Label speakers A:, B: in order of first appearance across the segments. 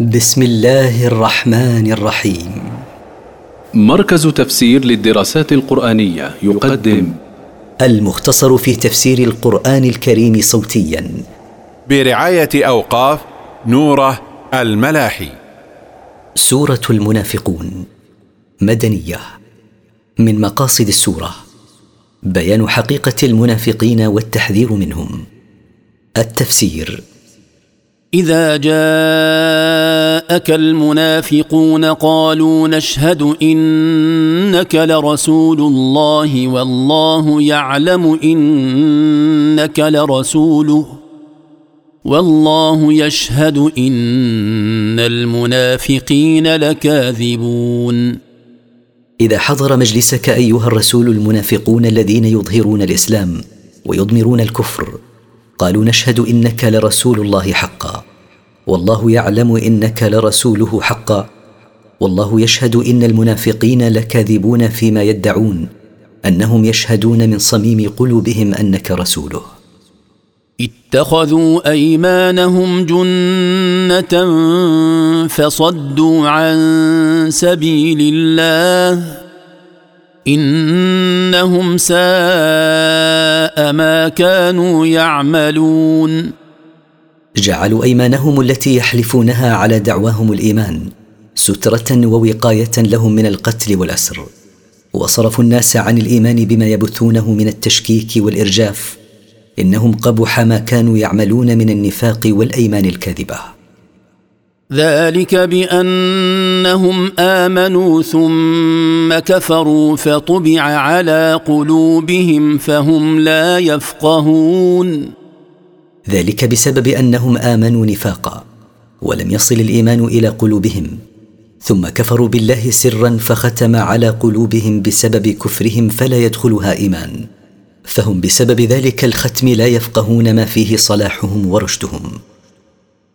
A: بسم الله الرحمن الرحيم.
B: مركز تفسير للدراسات القرآنية يقدم.
A: المختصر في تفسير القرآن الكريم صوتيا.
C: برعاية أوقاف نوره الملاحي.
A: سورة المنافقون. مدنية. من مقاصد السورة. بيان حقيقة المنافقين والتحذير منهم. التفسير.
D: إذا جاءك المنافقون قالوا نشهد إنك لرسول الله والله يعلم إنك لرسوله والله يشهد إن المنافقين لكاذبون.
A: إذا حضر مجلسك أيها الرسول المنافقون الذين يظهرون الإسلام ويضمرون الكفر قالوا نشهد إنك لرسول الله حقا. والله يعلم إنك لرسوله حقا. والله يشهد إن المنافقين لكاذبون فيما يدعون. أنهم يشهدون من صميم قلوبهم أنك رسوله.
D: اتخذوا أيمانهم جنة فصدوا عن سبيل الله. إنهم ساء ما كانوا يعملون.
A: جعلوا أيمانهم التي يحلفونها على دعواهم الإيمان سترة ووقاية لهم من القتل والأسر. وصرفوا الناس عن الإيمان بما يبثونه من التشكيك والإرجاف. إنهم قبح ما كانوا يعملون من النفاق والأيمان الكاذبة.
D: ذلك بأنهم آمنوا ثم كفروا فطبع على قلوبهم فهم لا يفقهون.
A: ذلك بسبب أنهم آمنوا نفاقا ولم يصل الإيمان إلى قلوبهم ثم كفروا بالله سرا فختم على قلوبهم بسبب كفرهم فلا يدخلها إيمان فهم بسبب ذلك الختم لا يفقهون ما فيه صلاحهم ورشدهم.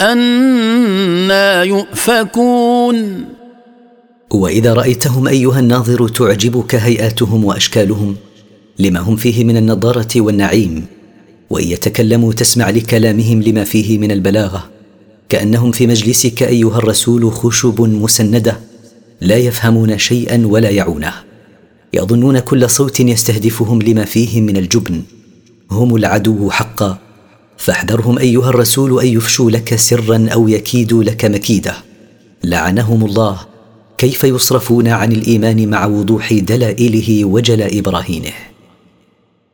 D: أنا يؤفكون.
A: وإذا رأيتهم أيها الناظر تعجبك هيئاتهم وأشكالهم لما هم فيه من النضارة والنعيم وإن يتكلموا تسمع لكلامهم لما فيه من البلاغة كأنهم في مجلسك أيها الرسول خشب مسندة لا يفهمون شيئا ولا يعونه. يظنون كل صوت يستهدفهم لما فيهم من الجبن. هم العدو حقا. فاحذرهم أيها الرسول أن يفشوا لك سرا أو يكيدوا لك مكيدة. لعنهم الله. كيف يصرفون عن الإيمان مع وضوح دلائله وجلاء براهينه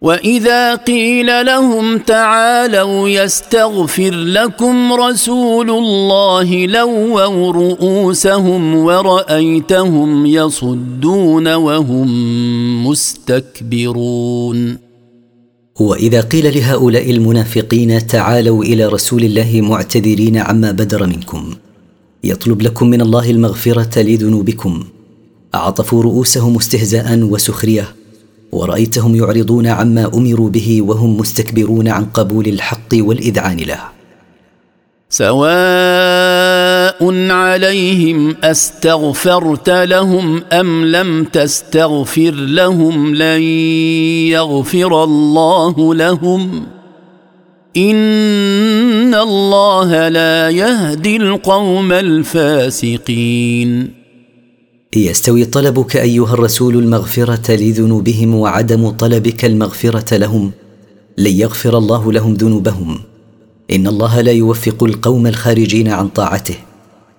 D: وإذا قيل لهم تعالوا يستغفر لكم رسول الله لووا رؤوسهم ورأيتهم يصدون وهم مستكبرون.
A: وإذا قيل لهؤلاء المنافقين تعالوا إلى رسول الله معتذرين عما بدر منكم. يطلب لكم من الله المغفرة لذنوبكم. أعطفوا رؤوسهم استهزاء وسخرية. ورأيتهم يعرضون عما أمروا به وهم مستكبرون عن قبول الحق والإذعان له.
D: عليهم استغفرت لهم ام لم تستغفر لهم لن يغفر الله لهم ان الله لا يهدي القوم الفاسقين
A: يستوي طلبك ايها الرسول المغفره لذنوبهم وعدم طلبك المغفره لهم لن يغفر الله لهم ذنوبهم ان الله لا يوفق القوم الخارجين عن طاعته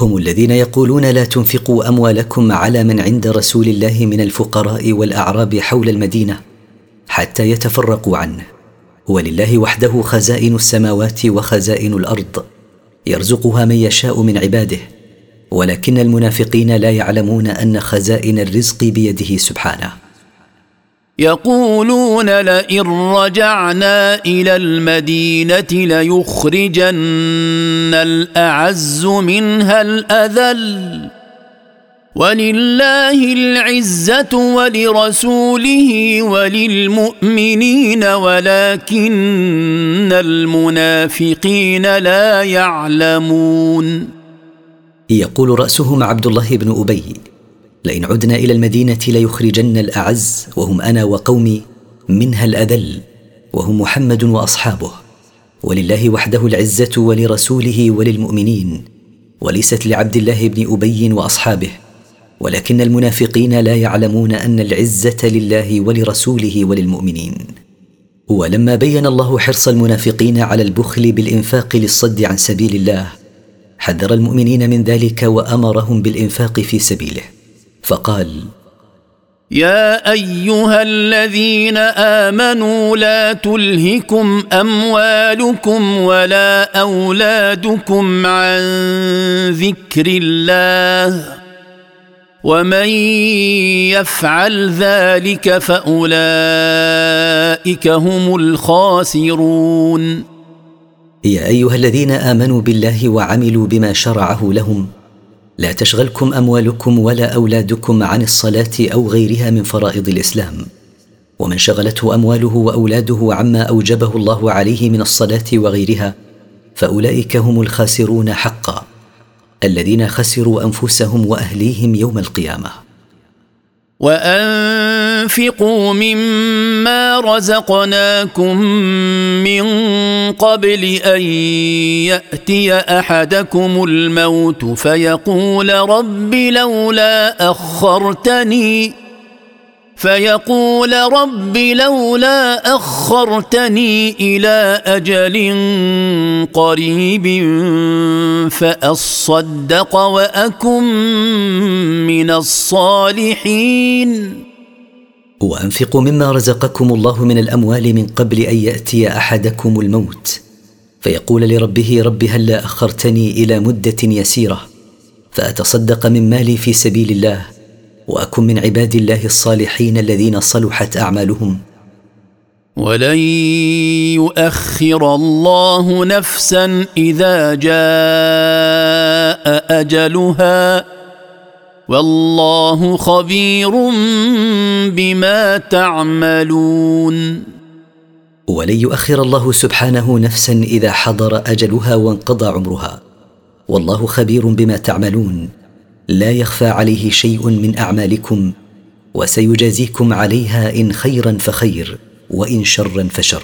A: هم الذين يقولون لا تنفقوا أموالكم على من عند رسول الله من الفقراء والأعراب حول المدينة حتى يتفرقوا عنه. ولله وحده خزائن السماوات وخزائن الأرض يرزقها من يشاء من عباده. ولكن المنافقين لا يعلمون أن خزائن الرزق بيده سبحانه.
D: يقولون لئن رجعنا إلى المدينة ليخرجن الأعز منها الأذل. ولله العزة ولرسوله وللمؤمنين ولكن المنافقين لا يعلمون.
A: يقول راسهم عبد الله بن أبي. لئن عدنا إلى المدينة ليخرجن الأعز وهم أنا وقومي منها الأذل وهم محمد وأصحابه. ولله وحده العزة ولرسوله وللمؤمنين وليست لعبد الله بن أبي وأصحابه. ولكن المنافقين لا يعلمون أن العزة لله ولرسوله وللمؤمنين. ولما بين الله حرص المنافقين على البخل بالإنفاق للصد عن سبيل الله حذر المؤمنين من ذلك وأمرهم بالإنفاق في سبيله. فقال
D: يا أيها الذين آمنوا لا تلهكم أموالكم ولا أولادكم عن ذكر الله ومن يفعل ذلك فأولئك هم الخاسرون.
A: يا أيها الذين آمنوا بالله وعملوا بما شرعه لهم لا تشغلكم أموالكم ولا أولادكم عن الصلاة أو غيرها من فرائض الإسلام. ومن شغلته أمواله وأولاده عما أوجبه الله عليه من الصلاة وغيرها فأولئك هم الخاسرون حقا الذين خسروا أنفسهم وأهليهم يوم القيامة.
D: وانفقوا مما رزقناكم من قبل ان ياتي احدكم الموت فيقول رب لولا اخرتني فيقول رب لولا أخرتني إلى أجل قريب فأصدق وأكن من الصالحين.
A: وأنفقوا مما رزقكم الله من الأموال من قبل أن يأتي أحدكم الموت. فيقول لربه رب هلا أخرتني إلى مدة يسيرة؟ فأتصدق من مالي في سبيل الله. وأكن من عباد الله الصالحين الذين صلحت أعمالهم.
D: ولن يؤخر الله نفسا إذا جاء أجلها. والله خبير بما تعملون.
A: ولن يؤخر الله سبحانه نفسا إذا حضر أجلها وانقضى عمرها. والله خبير بما تعملون. لا يخفى عليه شيء من أعمالكم وسيجازيكم عليها إن خيرا فخير وإن شرا فشر.